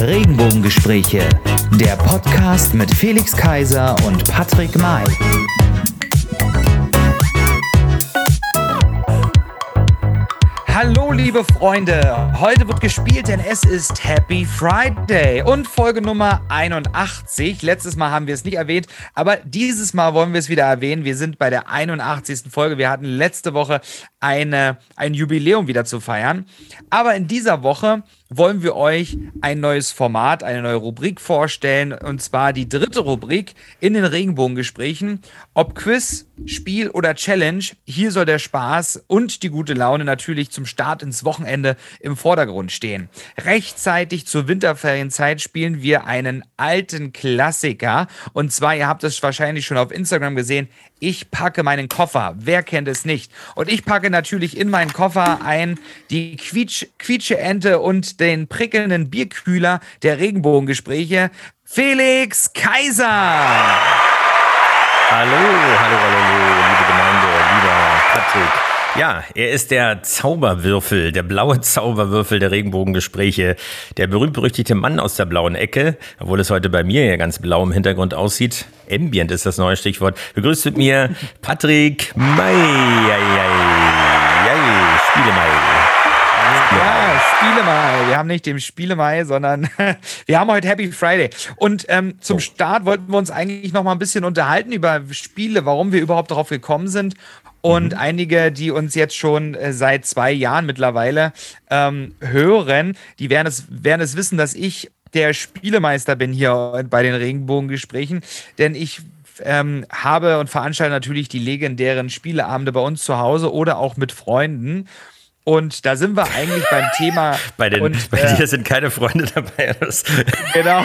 Regenbogengespräche, der Podcast mit Felix Kaiser und Patrick May. Hallo liebe Freunde, heute wird gespielt, denn es ist Happy Friday und Folge Nummer 81. Letztes Mal haben wir es nicht erwähnt, aber dieses Mal wollen wir es wieder erwähnen. Wir sind bei der 81. Folge. Wir hatten letzte Woche eine, ein Jubiläum wieder zu feiern. Aber in dieser Woche wollen wir euch ein neues Format, eine neue Rubrik vorstellen. Und zwar die dritte Rubrik in den Regenbogengesprächen. Ob Quiz, Spiel oder Challenge, hier soll der Spaß und die gute Laune natürlich zum Start ins Wochenende im Vordergrund stehen. Rechtzeitig zur Winterferienzeit spielen wir einen alten Klassiker. Und zwar, ihr habt es wahrscheinlich schon auf Instagram gesehen, ich packe meinen Koffer. Wer kennt es nicht? Und ich packe natürlich in meinen Koffer ein die Quietsch, Quietsche-Ente und den prickelnden Bierkühler der Regenbogengespräche. Felix Kaiser! Hallo, hallo, hallo, liebe Gemeinde, lieber Patrick. Ja, er ist der Zauberwürfel, der blaue Zauberwürfel der Regenbogengespräche, der berühmt-berüchtigte Mann aus der blauen Ecke, obwohl es heute bei mir ja ganz blau im Hintergrund aussieht. Ambient ist das neue Stichwort. Begrüßt mit mir Patrick May. Spiele Mai. Ja, Spiele mal. Wir haben nicht dem Spiele Mai, sondern wir haben heute Happy Friday. Und ähm, zum oh. Start wollten wir uns eigentlich noch mal ein bisschen unterhalten über Spiele, warum wir überhaupt darauf gekommen sind und mhm. einige, die uns jetzt schon äh, seit zwei Jahren mittlerweile ähm, hören, die werden es, werden es wissen, dass ich der Spielemeister bin hier bei den Regenbogengesprächen, denn ich ähm, habe und veranstalte natürlich die legendären Spieleabende bei uns zu Hause oder auch mit Freunden. Und da sind wir eigentlich beim Thema. bei den, und, bei äh, dir sind keine Freunde dabei. genau.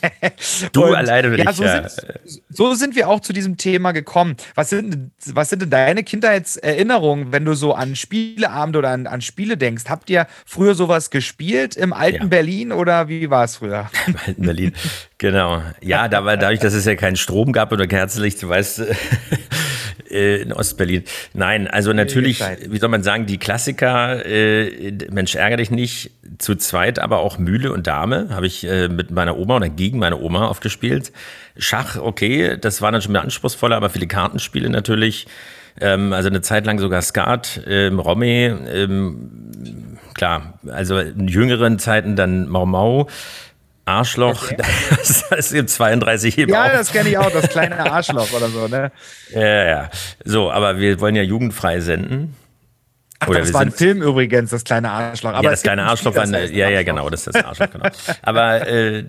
du und, alleine will ja, ich. So, ja. Sind, so sind wir auch zu diesem Thema gekommen. Was sind, was sind denn deine Kindheitserinnerungen, wenn du so an Spieleabende oder an, an Spiele denkst? Habt ihr früher sowas gespielt im alten ja. Berlin oder wie war es früher? Im alten Berlin, genau. Ja, da war, dadurch, dass es ja keinen Strom gab oder Kerzenlicht, du weißt, äh, in Ostberlin. Nein, also natürlich, wie soll man sagen, die Klassiker, äh, Mensch, ärgere dich nicht, zu zweit, aber auch Mühle und Dame habe ich äh, mit meiner Oma oder gegen meine Oma aufgespielt. Schach, okay, das war natürlich mehr anspruchsvoller, aber viele Kartenspiele natürlich. Ähm, also eine Zeit lang sogar Skat, ähm, Romme, ähm, klar, also in jüngeren Zeiten dann Mau Mau. Arschloch, okay. das gibt 32 Heben. Ja, das kenne ich auch, das kleine Arschloch oder so, ne? Ja, ja. So, aber wir wollen ja jugendfrei senden. Ach, Oder das war ein Film übrigens, das kleine Arschloch. Aber ja, das kleine Arschloch war eine, ja, ja, genau, das ist das Arschloch, genau. Aber äh,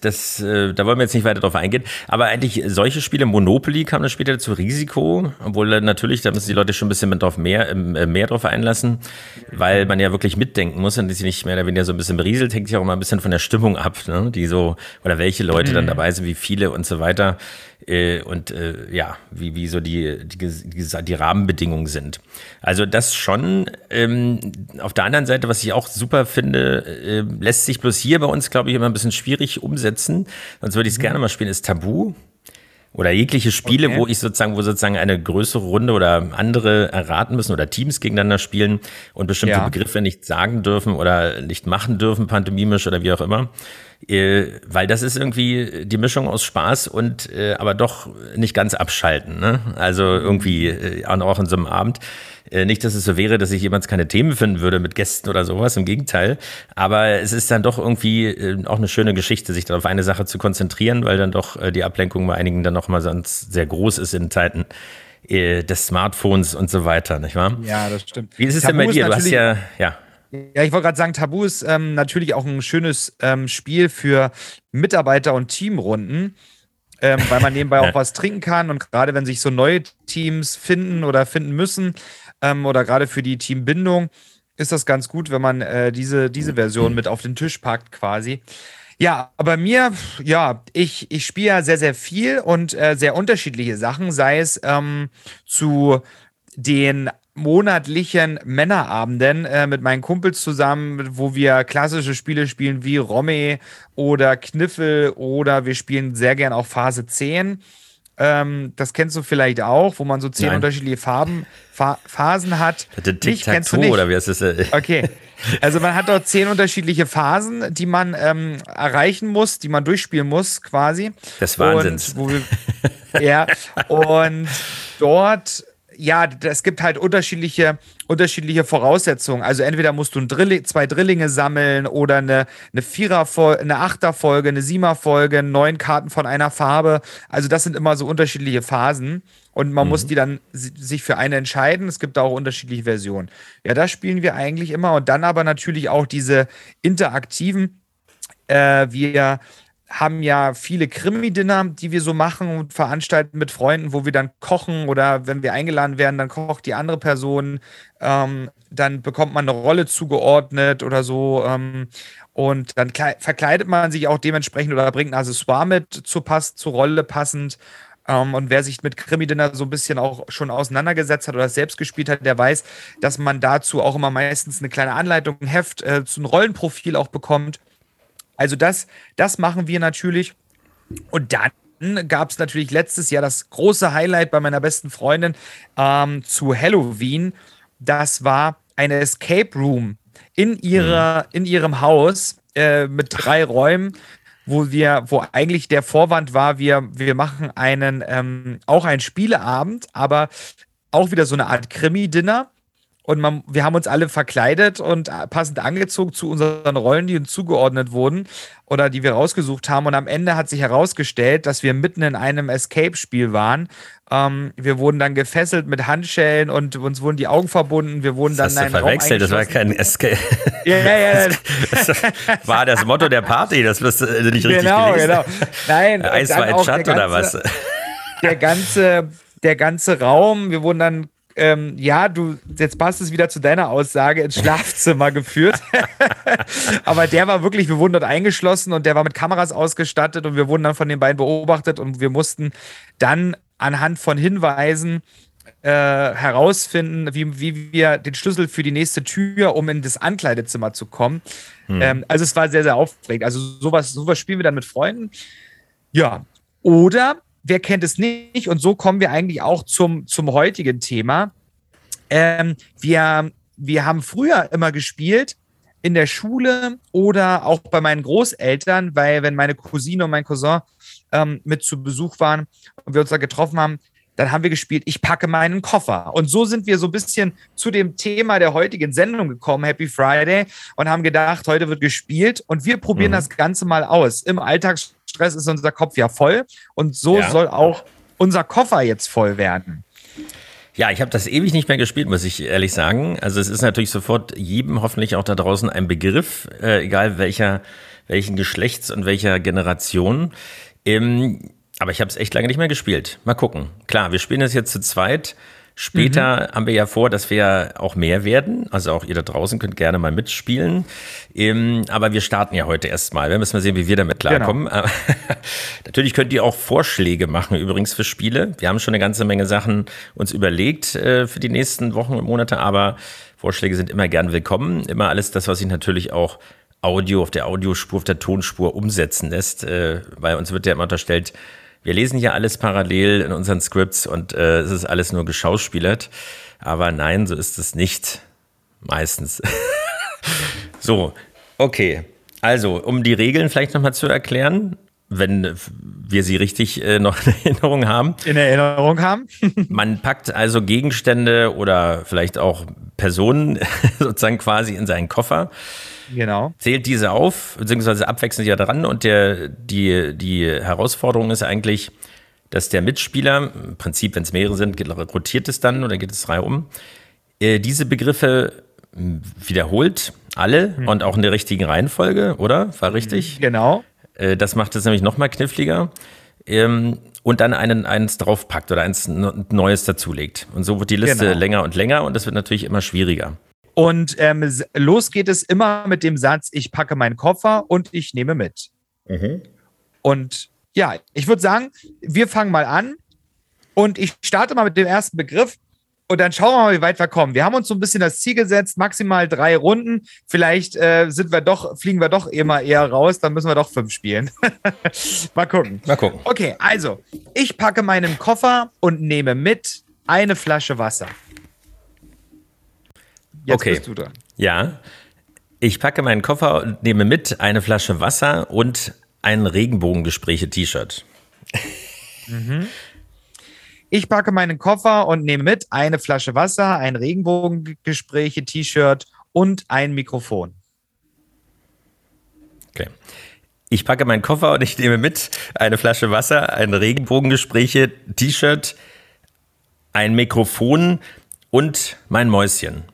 das, äh, da wollen wir jetzt nicht weiter drauf eingehen. Aber eigentlich solche Spiele, Monopoly kam dann später zu Risiko, obwohl natürlich, da müssen die Leute schon ein bisschen drauf mehr, äh, mehr drauf einlassen, weil man ja wirklich mitdenken muss und die sich nicht mehr oder weniger so ein bisschen berieselt, hängt sich auch immer ein bisschen von der Stimmung ab, ne? die so, oder welche Leute mhm. dann dabei sind, wie viele und so weiter. Äh, und äh, ja, wie, wie so die, die, die, die Rahmenbedingungen sind. Also das schon. Ähm, auf der anderen Seite, was ich auch super finde, äh, lässt sich bloß hier bei uns, glaube ich, immer ein bisschen schwierig umsetzen. Sonst würde ich es mhm. gerne mal spielen, ist Tabu. Oder jegliche Spiele, okay. wo ich sozusagen, wo sozusagen eine größere Runde oder andere erraten müssen oder Teams gegeneinander spielen und bestimmte ja. Begriffe nicht sagen dürfen oder nicht machen dürfen, pantomimisch oder wie auch immer. Äh, weil das ist irgendwie die Mischung aus Spaß und äh, aber doch nicht ganz abschalten. Ne? Also irgendwie äh, auch in so einem Abend. Äh, nicht, dass es so wäre, dass ich jemals keine Themen finden würde mit Gästen oder sowas, im Gegenteil. Aber es ist dann doch irgendwie äh, auch eine schöne Geschichte, sich dann auf eine Sache zu konzentrieren, weil dann doch äh, die Ablenkung bei einigen dann nochmal sonst sehr groß ist in Zeiten des Smartphones und so weiter, nicht wahr? Ja, das stimmt. Wie ist es Tabu denn bei dir? Du hast ja, ja. Ja, ich wollte gerade sagen, Tabu ist ähm, natürlich auch ein schönes ähm, Spiel für Mitarbeiter- und Teamrunden, ähm, weil man nebenbei auch was trinken kann und gerade wenn sich so neue Teams finden oder finden müssen ähm, oder gerade für die Teambindung ist das ganz gut, wenn man äh, diese, diese Version mit auf den Tisch packt quasi. Ja, aber mir, ja, ich, ich spiele ja sehr, sehr viel und äh, sehr unterschiedliche Sachen, sei es ähm, zu den monatlichen Männerabenden äh, mit meinen Kumpels zusammen, wo wir klassische Spiele spielen wie Romme oder Kniffel oder wir spielen sehr gern auch Phase 10. Ähm, das kennst du vielleicht auch, wo man so zehn Nein. unterschiedliche Farben, Fa Phasen hat. Tic Nicht, Tac kennst du Toe oder wie heißt das? äh? Okay. Also man hat dort zehn unterschiedliche Phasen, die man ähm, erreichen muss, die man durchspielen muss, quasi. Des Wahnsinns. Und, wo wir, ja, und dort, ja, es gibt halt unterschiedliche, unterschiedliche Voraussetzungen. Also entweder musst du Drilling, zwei Drillinge sammeln oder eine, eine Viererfolge, eine Achterfolge, eine Siemerfolge, neun Karten von einer Farbe. Also das sind immer so unterschiedliche Phasen. Und man muss die dann si- sich für eine entscheiden. Es gibt da auch unterschiedliche Versionen. Ja, das spielen wir eigentlich immer. Und dann aber natürlich auch diese interaktiven. Äh, wir haben ja viele Krimi-Dinner, die wir so machen und veranstalten mit Freunden, wo wir dann kochen oder wenn wir eingeladen werden, dann kocht die andere Person. Ähm, dann bekommt man eine Rolle zugeordnet oder so. Ähm, und dann klei- verkleidet man sich auch dementsprechend oder bringt ein Accessoire mit zur, Pass zur Rolle passend. Ähm, und wer sich mit Krimi-Dinner so ein bisschen auch schon auseinandergesetzt hat oder selbst gespielt hat, der weiß, dass man dazu auch immer meistens eine kleine Anleitung, ein Heft äh, zu einem Rollenprofil auch bekommt. Also das, das machen wir natürlich. Und dann gab es natürlich letztes Jahr das große Highlight bei meiner besten Freundin ähm, zu Halloween. Das war eine Escape Room in, ihrer, in ihrem Haus äh, mit drei Räumen, wo wir, wo eigentlich der Vorwand war, wir, wir machen einen, ähm, auch einen Spieleabend, aber auch wieder so eine Art Krimi-Dinner. Und man, wir haben uns alle verkleidet und passend angezogen zu unseren Rollen, die uns zugeordnet wurden oder die wir rausgesucht haben. Und am Ende hat sich herausgestellt, dass wir mitten in einem Escape-Spiel waren. Ähm, wir wurden dann gefesselt mit Handschellen und uns wurden die Augen verbunden. Wir wurden Das dann hast du verwechselt, das war kein Escape. Ja, ja, ja. Das war das Motto der Party, das wirst du nicht richtig genau, gelesen. genau. Nein, und Eins dann war ein Chat oder was? der ganze, der ganze Raum, wir wurden dann, ähm, ja, du, jetzt passt es wieder zu deiner Aussage, ins Schlafzimmer geführt. Aber der war wirklich, wir wurden dort eingeschlossen und der war mit Kameras ausgestattet und wir wurden dann von den beiden beobachtet und wir mussten dann anhand von Hinweisen äh, herausfinden, wie, wie wir den Schlüssel für die nächste Tür, um in das Ankleidezimmer zu kommen. Ähm, also es war sehr, sehr aufregend. Also sowas, sowas spielen wir dann mit Freunden. Ja, oder wer kennt es nicht? Und so kommen wir eigentlich auch zum, zum heutigen Thema. Ähm, wir, wir haben früher immer gespielt in der Schule oder auch bei meinen Großeltern, weil wenn meine Cousine und mein Cousin ähm, mit zu Besuch waren und wir uns da getroffen haben, dann haben wir gespielt, ich packe meinen Koffer. Und so sind wir so ein bisschen zu dem Thema der heutigen Sendung gekommen, Happy Friday, und haben gedacht, heute wird gespielt und wir probieren Mhm. das Ganze mal aus. Im Alltagsstress ist unser Kopf ja voll und so Ja. soll auch unser Koffer jetzt voll werden. Ja, ich habe das ewig nicht mehr gespielt, muss ich ehrlich sagen. Also es ist natürlich sofort jedem hoffentlich auch da draußen ein Begriff, äh, egal welcher, welchen Geschlechts und welcher Generation. Ähm, aber ich habe es echt lange nicht mehr gespielt. Mal gucken. Klar, wir spielen das jetzt zu zweit. Später haben wir ja vor, dass wir auch mehr werden. Also auch ihr da draußen könnt gerne mal mitspielen. Ähm, aber wir starten ja heute erstmal. Wir müssen mal sehen, wie wir damit klarkommen. Aber Natürlich könnt ihr auch Vorschläge machen, übrigens für Spiele. Wir haben schon eine ganze Menge Sachen uns überlegt äh, für die nächsten Wochen und Monate, aber Vorschläge sind immer gern willkommen. Immer alles das, was sich natürlich auch Audio auf der Audiospur, auf der Tonspur umsetzen lässt, äh, weil uns wird ja immer unterstellt, wir lesen hier alles parallel in unseren Scripts und äh, es ist alles nur geschauspielert. Aber nein, so ist es nicht. Meistens. so, okay. Also, um die Regeln vielleicht nochmal zu erklären, wenn wir sie richtig äh, noch in Erinnerung haben. In Erinnerung haben? Man packt also Gegenstände oder vielleicht auch Personen sozusagen quasi in seinen Koffer, genau. zählt diese auf, beziehungsweise abwechselnd ja dran und der, die, die Herausforderung ist eigentlich, dass der Mitspieler, im Prinzip, wenn es mehrere sind, rotiert es dann oder geht es drei um, äh, diese Begriffe wiederholt, alle und auch in der richtigen Reihenfolge, oder? War richtig? Genau. Äh, Das macht es nämlich noch mal kniffliger. Ähm, Und dann einen, eins draufpackt oder eins Neues dazulegt. Und so wird die Liste Genau. länger und länger und das wird natürlich immer schwieriger. Und ähm, los geht es immer mit dem Satz, ich packe meinen Koffer und ich nehme mit. Und ja, ich würde sagen, wir fangen mal an und ich starte mal mit dem ersten Begriff Und dann schauen wir mal, wie weit wir kommen. Wir haben uns so ein bisschen das Ziel gesetzt, maximal drei Runden. Vielleicht äh, sind wir doch, fliegen wir doch immer eher raus, dann müssen wir doch fünf spielen. mal gucken. Mal gucken. Okay, also, ich packe meinen Koffer und nehme mit eine Flasche Wasser. Jetzt Okay. bist du dran. Ja. Ich packe meinen Koffer und nehme mit eine Flasche Wasser und ein Regenbogengespräche-T-Shirt. Ich packe meinen Koffer und nehme mit eine Flasche Wasser, ein Regenbogengespräche, T-Shirt und ein Mikrofon. Okay. Ich packe meinen Koffer und ich nehme mit eine Flasche Wasser, ein Regenbogengespräche, T-Shirt, ein Mikrofon und mein Mäuschen.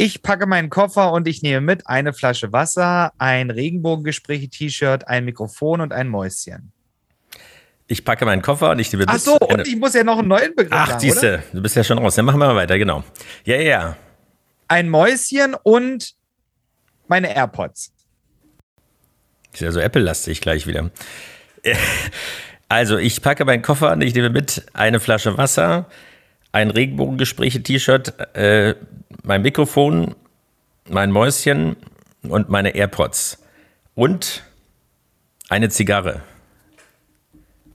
Ich packe meinen Koffer und ich nehme mit eine Flasche Wasser, ein Regenbogengespräche, T-Shirt, ein Mikrofon und ein Mäuschen. Ich packe meinen Koffer und ich nehme mit. Ach so, und ich muss ja noch einen neuen Begriff Ach, sagen, siehst oder? du, du bist ja schon raus. Dann machen wir mal weiter, genau. Ja, ja, ja. Ein Mäuschen und meine AirPods. Ist ja so Apple-lastig gleich wieder. Also, ich packe meinen Koffer und ich nehme mit eine Flasche Wasser, ein Regenbogengespräche-T-Shirt, äh, mein Mikrofon, mein Mäuschen und meine AirPods. Und eine Zigarre.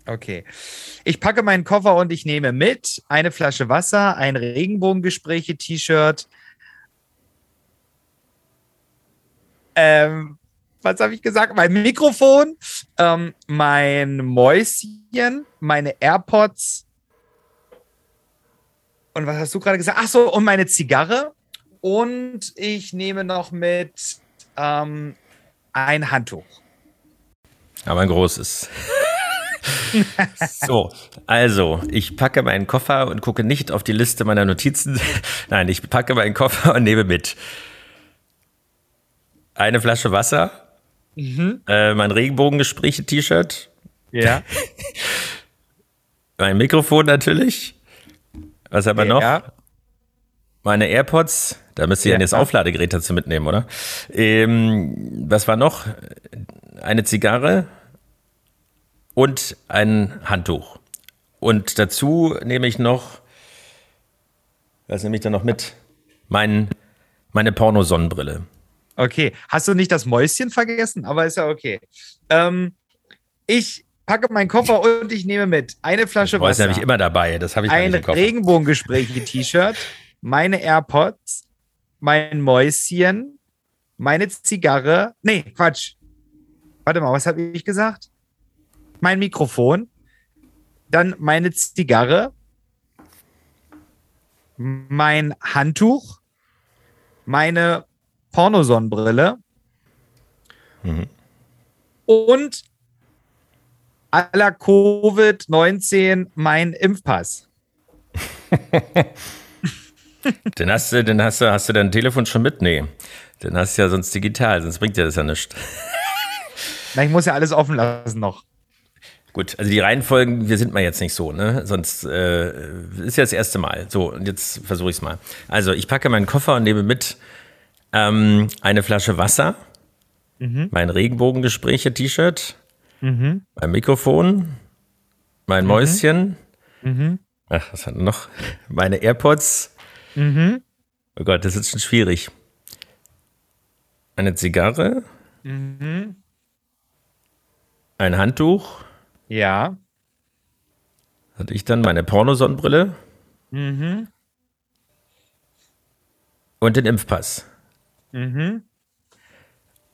Okay. Ich packe meinen Koffer und ich nehme mit eine Flasche Wasser, ein Regenbogengespräche, T-Shirt. Ähm, was habe ich gesagt? Mein Mikrofon, ähm, mein Mäuschen, meine AirPods. Und was hast du gerade gesagt? Ach so, und meine Zigarre. Und ich nehme noch mit ähm, ein Handtuch. Aber ein großes. so, also, ich packe meinen Koffer und gucke nicht auf die Liste meiner Notizen. Nein, ich packe meinen Koffer und nehme mit eine Flasche Wasser, äh, mein Regenbogengespräche-T-Shirt, Ja. mein Mikrofon natürlich. Was haben wir noch? Meine AirPods. Da müsst ihr Ja. ja. das Aufladegerät dazu mitnehmen, oder? Ähm, was war noch? Eine Zigarre und ein Handtuch. Und dazu nehme ich noch, was nehme ich da noch mit? Mein, meine Pornosonnenbrille. Okay. Hast du nicht das Mäuschen vergessen? Aber ist ja okay. Ähm, ich packe meinen Koffer und ich nehme mit eine Flasche Mäuschen Wasser, habe ich immer dabei. Das habe ich ein. Regenbogengespräche-T-Shirt, meine AirPods, mein Mäuschen, meine Zigarre. Nee, Quatsch. Warte mal, was habe ich gesagt? Mein Mikrofon, dann meine Zigarre, mein Handtuch, meine Pornosonnenbrille Mhm. und aller Covid-19 mein Impfpass. Den hast du, den hast du, hast du dein Telefon schon mit? Nee. Den hast du ja sonst digital, sonst bringt dir das ja nichts. Na, ich muss ja alles offen lassen noch. Gut, also die Reihenfolgen, wir sind mal jetzt nicht so, ne? Sonst äh, ist ja das erste Mal. So, und jetzt versuche ich es mal. Also, ich packe meinen Koffer und nehme mit ähm, eine Flasche Wasser, mein Regenbogengespräche-T-Shirt, mein Mikrofon, mein Mäuschen, ach, was hat er noch? Meine AirPods. Oh Gott, das ist schon schwierig. Eine Zigarre, ein Handtuch, Ja. hatte ich dann meine Pornosonnenbrille und den Impfpass.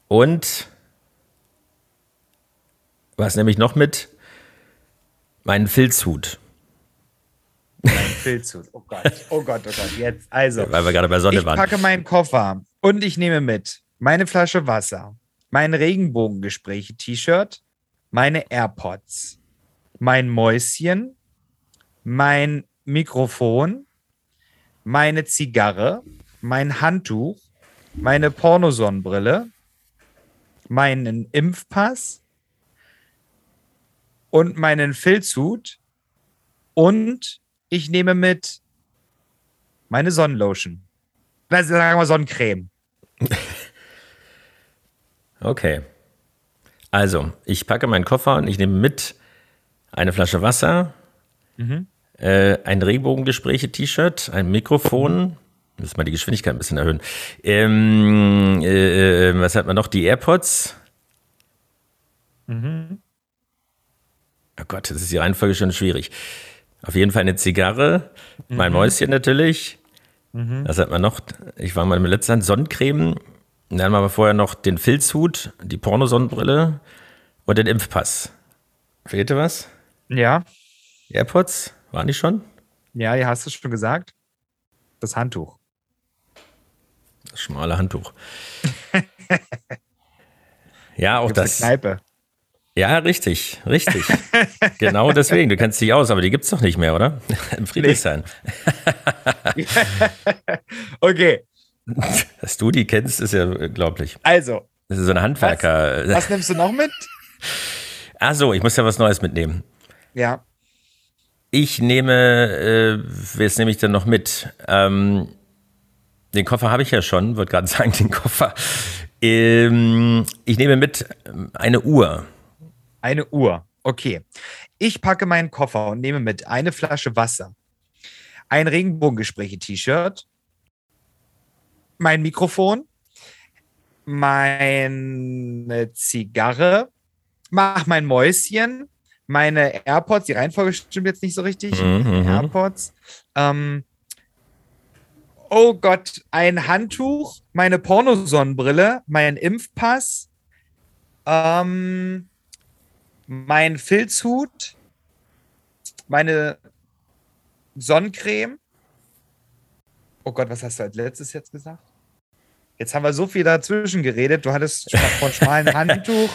Und was nehme ich noch mit? Meinen Filzhut, Ein Filzhut. Oh Gott, oh Gott, oh Gott. Jetzt, also. weil wir gerade bei Sonne Ich waren. packe meinen Koffer und ich nehme mit meine Flasche Wasser, mein Regenbogengespräche-T-Shirt, meine AirPods, mein Mäuschen, mein Mikrofon, meine Zigarre, mein Handtuch, meine Pornosonnenbrille, meinen Impfpass und meinen Filzhut und ich nehme mit meine Sonnenlotion. Sagen wir Sonnencreme. Okay. Also, ich packe meinen Koffer und ich nehme mit eine Flasche Wasser, äh, ein Regenbogengespräche-T-Shirt, ein Mikrofon. Müssen wir die Geschwindigkeit ein bisschen erhöhen. Ähm, äh, äh was hat man noch? Die AirPods. Mhm. Oh Gott, das ist die Reihenfolge schon schwierig. Auf jeden Fall eine Zigarre, mhm. mein Mäuschen natürlich. Mhm. Was hat man noch? Ich war mal im letzten Land Sonnencreme. Dann haben wir vorher noch den Filzhut, die Pornosonnenbrille und den Impfpass. Fehlte was? Ja. AirPods, waren die schon? Ja, ja, hast du schon gesagt. Das Handtuch. Das schmale Handtuch. ja, auch das. Kneipe. Ja, richtig, richtig. genau deswegen. Du kennst dich aus, aber die gibt es doch nicht mehr, oder? Im Friedrichshain. okay. Dass du die kennst, ist ja unglaublich. Also. Das ist so ein Handwerker. Was, was nimmst du noch mit? Ach so, ich muss ja was Neues mitnehmen. Ja. Ich nehme, äh, jetzt nehme ich dann noch mit? Ähm, den Koffer habe ich ja schon, wollte gerade sagen, den Koffer. Ähm, ich nehme mit eine Uhr. Eine Uhr. Okay. Ich packe meinen Koffer und nehme mit eine Flasche Wasser, ein Regenbogengespräche-T-Shirt, mein Mikrofon, meine Zigarre, mach mein Mäuschen, meine AirPods, die Reihenfolge stimmt jetzt nicht so richtig. Mhm, mhm. AirPods. Ähm, oh Gott, ein Handtuch, meine Pornosonnenbrille, mein Impfpass, ähm, mein Filzhut, meine Sonnencreme. Oh Gott, was hast du als letztes jetzt gesagt? Jetzt haben wir so viel dazwischen geredet. Du hattest von schmalen Handtuch.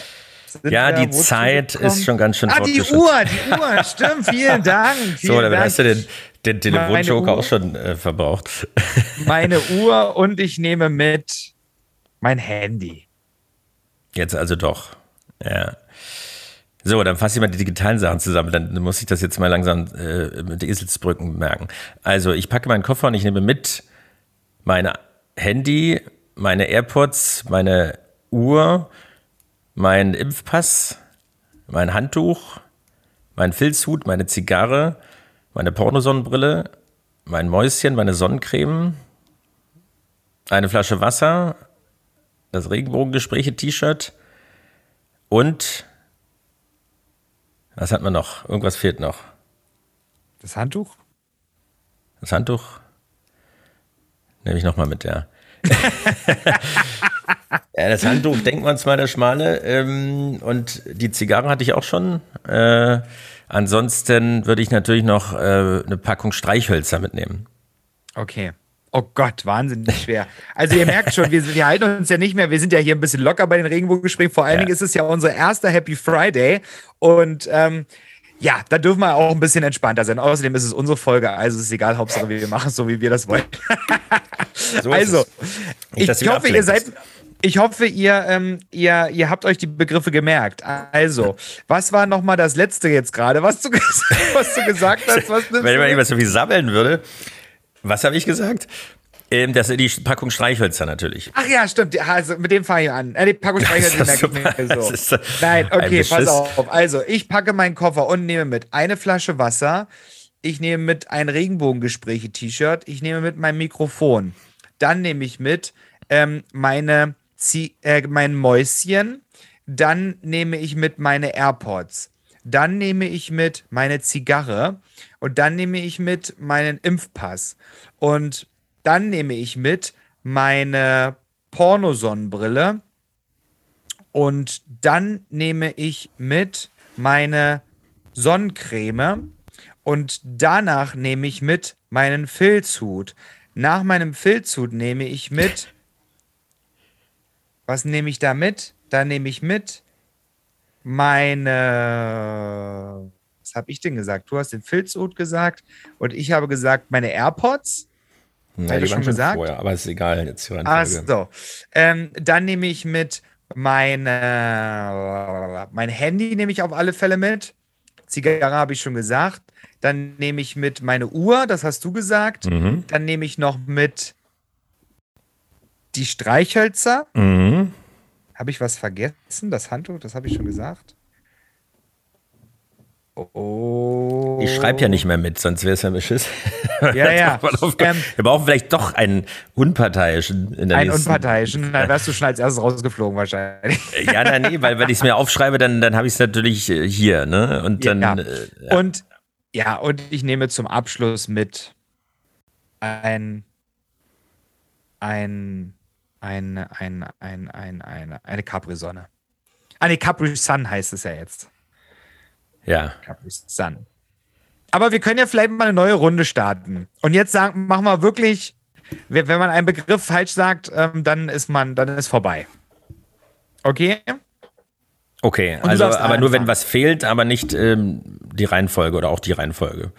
ja, die Zeit ist schon ganz schön Ah, die Uhr, die Uhr, stimmt. Vielen Dank. Vielen so, dann hast du den, den Telefonjoker auch schon äh, verbraucht. Meine Uhr und ich nehme mit mein Handy. Jetzt also doch. Ja. So, dann fasse ich mal die digitalen Sachen zusammen. Dann muss ich das jetzt mal langsam äh, mit Eselsbrücken merken. Also, ich packe meinen Koffer und ich nehme mit mein Handy, meine AirPods, meine Uhr, mein Impfpass, mein Handtuch, mein Filzhut, meine Zigarre, meine Pornosonnenbrille, mein Mäuschen, meine Sonnencreme, eine Flasche Wasser, das Regenbogengespräche-T-Shirt und was hat man noch? Irgendwas fehlt noch. Das Handtuch? Das Handtuch nehme ich nochmal mit, ja. ja, das Handtuch, denken wir uns mal, das schmale. Ähm, und die Zigarre hatte ich auch schon. Äh, ansonsten würde ich natürlich noch äh, eine Packung Streichhölzer mitnehmen. Okay. Oh Gott, wahnsinnig schwer. Also ihr merkt schon, wir, wir, halten uns ja nicht mehr, wir sind ja hier ein bisschen locker bei den Regenbogengesprächen. Vor allen ja. Dingen ist es ja unser erster Happy Friday. Und ähm, ja, da dürfen wir auch ein bisschen entspannter sein. Außerdem ist es unsere Folge, also ist es egal, Hauptsache wir machen es so, wie wir das wollen. so also, ich hoffe, ihr seid, ich hoffe, ihr, ähm, ihr, ihr habt euch die Begriffe gemerkt. Also, was war nochmal das letzte jetzt gerade, was du, was du gesagt hast? Was Wenn man immer so viel sammeln würde. Was habe ich gesagt? Ähm, das die Packung Streichhölzer natürlich. Ach ja, stimmt. Also mit dem fange ich an. Äh, die Packung Streichhölzer merke ich mir so. Ist, Nein, okay, pass auf. Also, ich packe meinen Koffer und nehme mit eine Flasche Wasser. Ich nehme mit ein Regenbogengespräche-T-Shirt. Ich nehme mit mein Mikrofon. Dann nehme ich mit ähm, meine Zie äh, mein Mäuschen. Dann nehme ich mit meine AirPods. Dann nehme ich mit meine Zigarre. Und dann nehme ich mit meinen Impfpass. Und dann nehme ich mit meine Pornosonnenbrille. Und dann nehme ich mit meine Sonnencreme. Und danach nehme ich mit meinen Filzhut. Nach meinem Filzhut nehme ich mit. Was nehme ich da mit? Da nehme ich mit meine was habe ich denn gesagt? Du hast den Filzhut gesagt und ich habe gesagt, meine AirPods. Ja, die schon gesagt. Vorher, aber ist egal jetzt. Ach so. Ähm, dann nehme ich mit meine, mein Handy nehme ich auf alle Fälle mit. Zigarre habe ich schon gesagt. Dann nehme ich mit meine Uhr, das hast du gesagt. Mhm. Dann nehme ich noch mit die Streichhölzer. Mhm. Habe ich was vergessen? Das Handtuch, das habe ich schon gesagt. Oh. Ich schreibe ja nicht mehr mit, sonst wäre es ja beschiss. Ja, ja. ähm, Wir brauchen vielleicht doch einen Unparteiischen in der Einen nächsten. Unparteiischen, dann wärst du schon als erstes rausgeflogen wahrscheinlich. Ja, nein, nee, weil wenn ich es mir aufschreibe, dann, dann habe ich es natürlich äh, hier, ne? Und dann. Ja. Äh, ja. Und ja, und ich nehme zum Abschluss mit ein, ein, ein, ein, ein, ein, ein eine Capri-Sonne. Ah, nee, Capri-Sun heißt es ja jetzt. Ja. Capri-Sun. Aber wir können ja vielleicht mal eine neue Runde starten. Und jetzt sagen, machen wir wirklich, wenn man einen Begriff falsch sagt, ähm, dann ist man, dann ist vorbei. Okay? Okay, also aber nur wenn anfangen. was fehlt, aber nicht ähm, die Reihenfolge oder auch die Reihenfolge.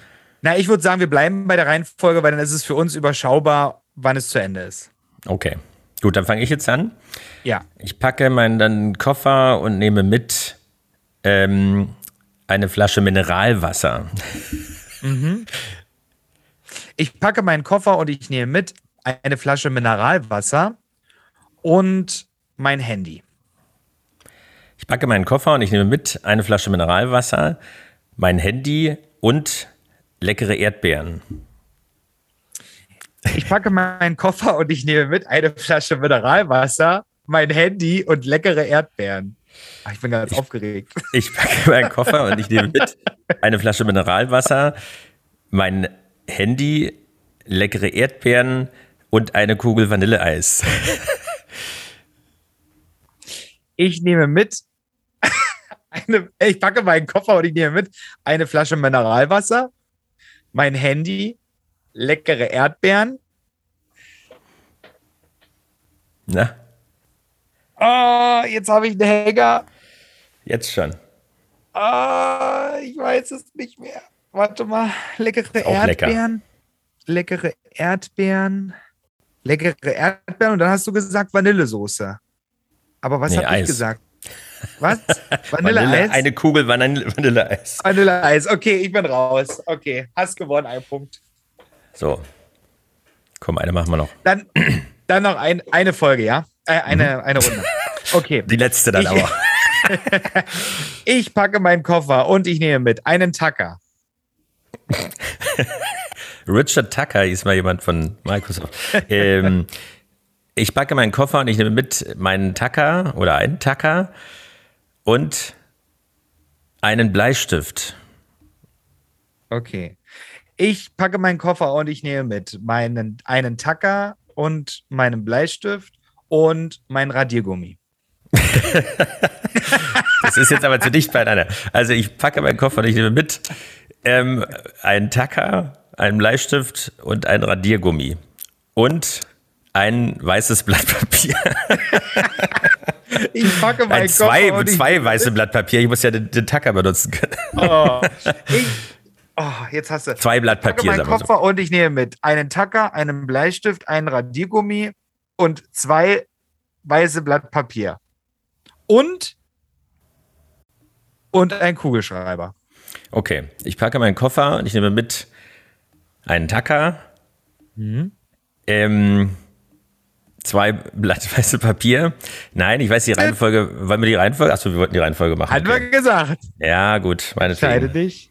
Na, ich würde sagen, wir bleiben bei der Reihenfolge, weil dann ist es für uns überschaubar, wann es zu Ende ist. Okay. Gut, dann fange ich jetzt an. Ja. Ich packe meinen Koffer und nehme mit ähm, eine Flasche Mineralwasser. Ich packe meinen Koffer und ich nehme mit eine Flasche Mineralwasser und mein Handy. Ich packe meinen Koffer und ich nehme mit eine Flasche Mineralwasser, mein Handy und leckere Erdbeeren. Ich packe meinen Koffer und ich nehme mit eine Flasche Mineralwasser, mein Handy und leckere Erdbeeren. Ach, ich bin ganz aufgeregt. Ich packe meinen Koffer und ich nehme mit eine Flasche Mineralwasser, mein Handy, leckere Erdbeeren und eine Kugel Vanilleeis. Ich nehme mit eine, ich packe meinen Koffer und ich nehme mit eine Flasche Mineralwasser, mein Handy, leckere Erdbeeren. Na, Ah, jetzt habe ich einen Hänger. jetzt schon. Ah, ich weiß es nicht mehr. Warte mal. Leckere auch lecker. Erdbeeren. Leckere Erdbeeren. Leckere Erdbeeren. Und dann hast du gesagt Vanillesoße. Aber was Nee, habe ich gesagt? Was? Vanille, Vanilleeis? eine Kugel Vanille, Vanilleeis. Vanilleeis. Okay, ich bin raus. Okay, hast gewonnen, ein Punkt. So. Komm, eine machen wir noch. Dann, dann noch ein, eine Folge, ja? Äh, eine, eine Runde. Okay. Die letzte dann Ich- aber. Ich packe meinen Koffer und ich nehme mit einen Tacker. Richard Tucker hieß mal jemand von Microsoft. ähm, ich packe meinen Koffer und ich nehme mit meinen Tacker oder einen Tacker und einen Bleistift. Okay. Ich packe meinen Koffer und ich nehme mit meinen, einen Tacker und meinen Bleistift und mein Radiergummi. Das ist jetzt aber zu dicht beieinander. Also ich packe meinen Koffer und ich nehme mit ähm, einen Tacker, einen Bleistift und ein Radiergummi. Und ein weißes Blatt Papier. Ich packe Ein meinen zwei, Koffer zwei weiße Blatt Papier. Ich muss ja den, den Tacker benutzen können. oh, ich oh, jetzt hast du. Zwei Blatt Ich packe Papier, meinen wir so. Koffer und ich nehme mit einen Tacker, einen Bleistift, einen Radiergummi und zwei weiße Blatt Papier. Und und ein Kugelschreiber. Okay, ich packe meinen Koffer und ich nehme mit einen Tacker, Mhm. ähm, zwei Blatt weiße Papier. Nein, ich weiß die Reihenfolge. Wollen wir die Reihenfolge? Achso, wir wollten die Reihenfolge machen. Hat Okay. man gesagt. Ja, gut, Entscheide meinetwegen. dich.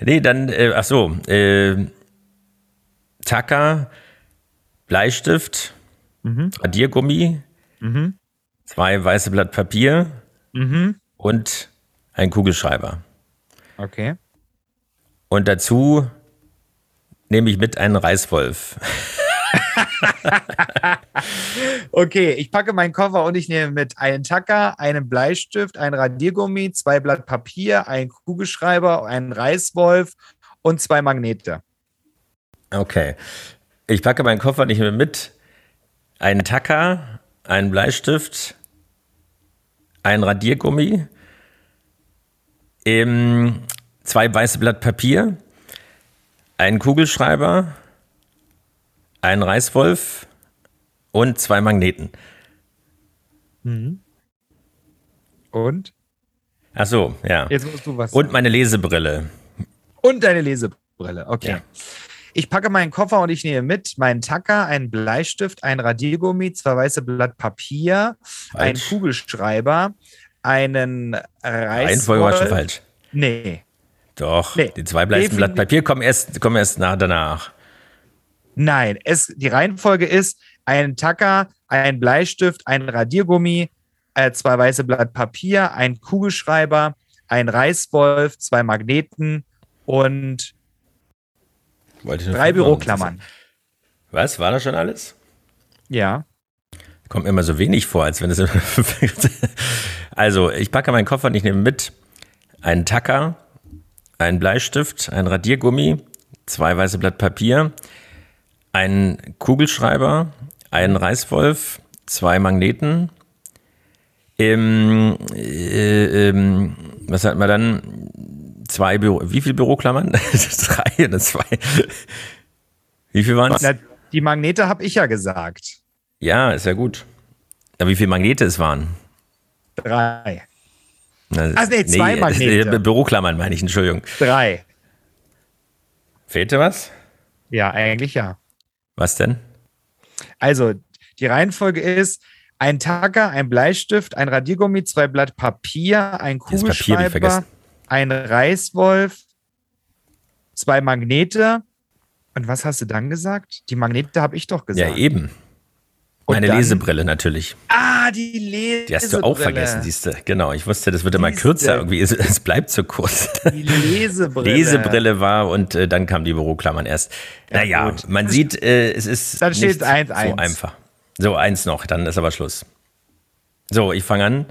Nee, dann, äh, ach so, äh, Tacker, Bleistift, Mhm. Radiergummi, zwei weiße Blatt Papier Mhm. und ein Kugelschreiber. Okay. Und dazu nehme ich mit einen Reißwolf. Okay, ich packe meinen Koffer und ich nehme mit einen Tacker, einen Bleistift, ein Radiergummi, zwei Blatt Papier, einen Kugelschreiber, einen Reißwolf und zwei Magnete. Okay. Ich packe meinen Koffer und ich nehme mit einen Tacker, einen Bleistift, ein Radiergummi, ähm, zwei weiße Blatt Papier, einen Kugelschreiber, einen Reißwolf und zwei Magneten. Und? Ach so, ja. Jetzt musst du was. Und meine Lesebrille. Und deine Lesebrille. Okay. Ja. Ich packe meinen Koffer und ich nehme mit meinen Tacker, einen Bleistift, ein Radiergummi, zwei weiße Blatt Papier, einen Falsch. Kugelschreiber, einen Reihenfolge war schon falsch. Nee. Doch, Nee, die zwei Bleiben Blatt Papier kommen erst, kommen erst nach danach. Nein, es, die Reihenfolge ist ein Tacker, ein Bleistift, ein Radiergummi, äh, zwei weiße Blatt Papier, ein Kugelschreiber, ein Reißwolf, zwei Magneten und Wollte ich drei Büroklammern. Was, war das schon alles? Ja. Kommt mir immer so wenig vor, als wenn es. also, ich packe meinen Koffer und ich nehme mit einen Tacker, einen Bleistift, ein Radiergummi, zwei weiße Blatt Papier, einen Kugelschreiber, einen Reißwolf, zwei Magneten, ähm, äh, ähm, was hat man dann? Zwei Büro, wie viele Büroklammern? Drei oder zwei? Wie viel waren es? Die Magnete habe ich ja gesagt. Ja, ist ja gut. Aber wie viele Magnete es waren? Drei. Na, Ach nee, zwei Magnete. äh, Büroklammern meine ich, Entschuldigung. Drei. Fehlte was? Ja, eigentlich ja. Was denn? Also, die Reihenfolge ist ein Tacker, ein Bleistift, ein Radiergummi, zwei Blatt Papier, ein Das Papier nicht Kugelschreiber, vergessen. Ein Reißwolf, zwei Magnete. Und was hast du dann gesagt? Die Magnete habe ich doch gesagt. Ja, eben. Und Meine dann- Lesebrille natürlich. Ah, die Lesebrille. Die hast du auch vergessen, siehst du. Genau, ich wusste, das wird immer Siehste. kürzer irgendwie. Es, es bleibt zu kurz. Die Lesebrille. Lesebrille war und äh, dann kamen die Büroklammern erst. naja, gut. man sieht, äh, es ist Dann steht's nicht 1-1. so einfach. So, eins noch, dann ist aber Schluss. So, ich fange an.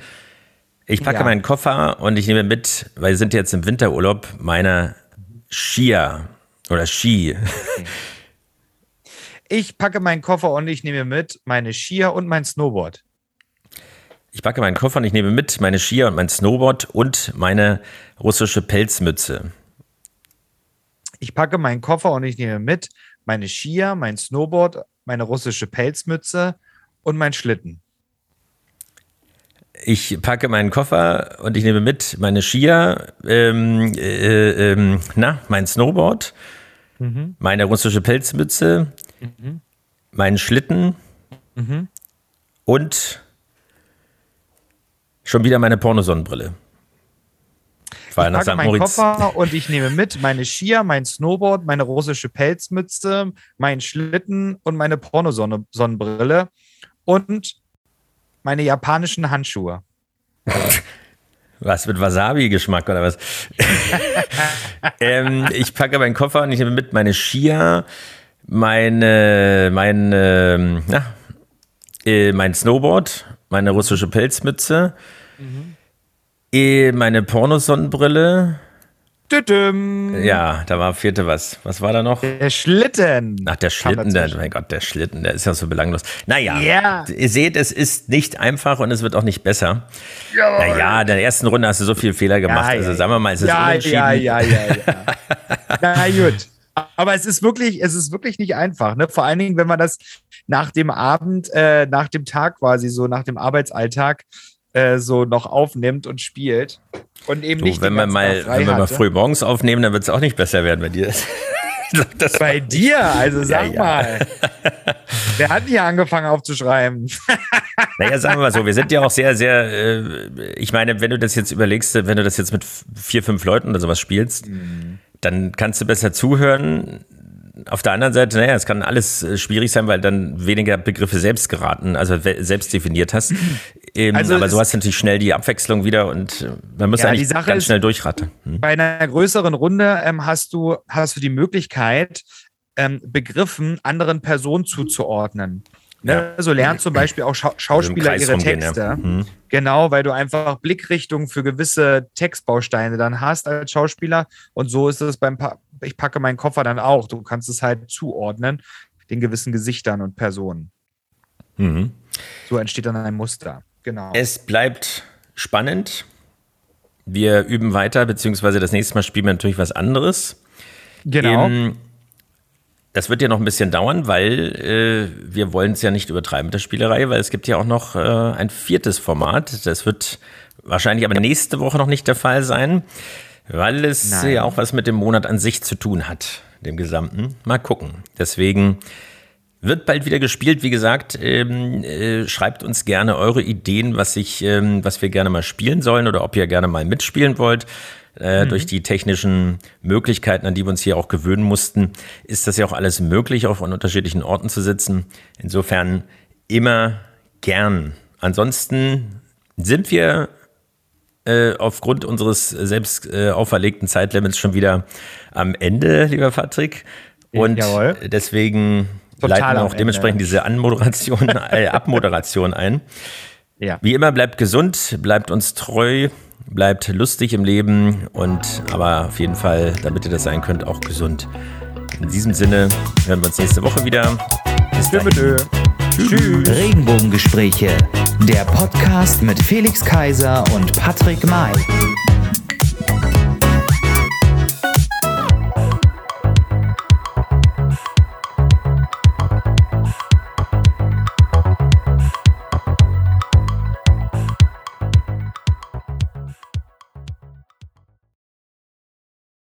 Ich packe Ja. meinen Koffer und ich nehme mit, weil wir sind jetzt im Winterurlaub, meine Skier oder Ski. Ich packe meinen Koffer und ich nehme mit meine Skier und mein Snowboard. Ich packe meinen Koffer und ich nehme mit meine Skier und mein Snowboard und meine russische Pelzmütze. Ich packe meinen Koffer und ich nehme mit meine Skier, mein Snowboard, meine russische Pelzmütze und mein Schlitten. Ich packe meinen Koffer und ich nehme mit meine Skier, ähm, äh, ähm, na, mein Snowboard, meine russische Pelzmütze, meinen Schlitten und schon wieder meine Pornosonnenbrille. Ich war nach packe St. meinen Moritz. Koffer und ich nehme mit meine Skier, mein Snowboard, meine russische Pelzmütze, meinen Schlitten und meine Pornosonnenbrille und meine japanischen Handschuhe. Was mit Wasabi-Geschmack oder was? ähm, ich packe meinen Koffer und ich nehme mit meine Skier, meine, meine, ähm, na, äh, mein Snowboard, meine russische Pelzmütze, äh, meine Pornosonnenbrille. Ja, da war vierte was. Was war da noch? Der Schlitten. Ach, der Schlitten, der, mein Gott, der Schlitten, der ist ja so belanglos. Naja, Ja. ihr seht, es ist nicht einfach und es wird auch nicht besser. Naja, in der ersten Runde hast du so viele Fehler gemacht. Ja, also ja, sagen wir mal, es ist ja, unentschieden. ja, ja, ja, ja. Na gut. Aber es ist wirklich, es ist wirklich nicht einfach. Ne? Vor allen Dingen, wenn man das nach dem Abend, äh, nach dem Tag quasi so, nach dem Arbeitsalltag äh, so noch aufnimmt und spielt. Und eben Du, nicht wenn wir mal, wenn wir mal früh morgens aufnehmen, dann wird es auch nicht besser werden bei dir. Das Bei dir, also sag Ja, ja. mal. Wer hat hier angefangen aufzuschreiben? Naja, sagen wir mal so, wir sind ja auch sehr, sehr, äh, ich meine, wenn du das jetzt überlegst, wenn du das jetzt mit vier, fünf Leuten oder sowas spielst, Mhm. dann kannst du besser zuhören. Auf der anderen Seite, naja, es kann alles äh, schwierig sein, weil dann weniger Begriffe selbst geraten, also selbst definiert hast. Ähm, Also aber so hast du natürlich schnell die Abwechslung wieder und äh, man muss Ja, eigentlich die Sache ganz ist- schnell durchrattern. Hm? Bei einer größeren Runde ähm, hast, du, hast du die Möglichkeit, ähm, Begriffen anderen Personen zuzuordnen. Ne? So lernen zum Beispiel auch Schau Schauspieler Kreis ihre rumgehen, ja. Texte. Hm. Genau, weil du einfach Blickrichtungen für gewisse Textbausteine dann hast als Schauspieler. Und so ist es beim pa Ich packe meinen Koffer dann auch. Du kannst es halt zuordnen, den gewissen Gesichtern und Personen. Mhm. So entsteht dann ein Muster. Genau. Es bleibt spannend. Wir üben weiter, beziehungsweise das nächste Mal spielen wir natürlich was anderes. genau. Ähm, das wird ja noch ein bisschen dauern, weil äh, wir wollen es ja nicht übertreiben mit der Spielerei, weil es gibt ja auch noch äh, ein viertes Format. Das wird wahrscheinlich aber nächste Woche noch nicht der Fall sein, weil es Nein. ja auch was mit dem Monat an sich zu tun hat, dem gesamten. Mal gucken. Deswegen wird bald wieder gespielt. Wie gesagt, ähm, äh, schreibt uns gerne eure Ideen, was ich, ähm, was wir gerne mal spielen sollen oder ob ihr gerne mal mitspielen wollt. Äh, mhm. Durch die technischen Möglichkeiten, an die wir uns hier auch gewöhnen mussten, ist das ja auch alles möglich, auch an unterschiedlichen Orten zu sitzen. Insofern immer gern. Ansonsten sind wir äh, aufgrund unseres selbst äh, auferlegten Zeitlimits schon wieder am Ende, lieber Patrick. Und Jawohl. deswegen Total leiten auch dementsprechend Ende. diese Anmoderation, äh, Abmoderation ein. Ja. Wie immer, bleibt gesund, bleibt uns treu, bleibt lustig im Leben und aber auf jeden Fall, damit ihr das sein könnt, auch gesund. In diesem Sinne hören wir uns nächste Woche wieder. Bis dann. Tschüss. Regenbogengespräche, der Podcast mit Felix Kaiser und Patrick May.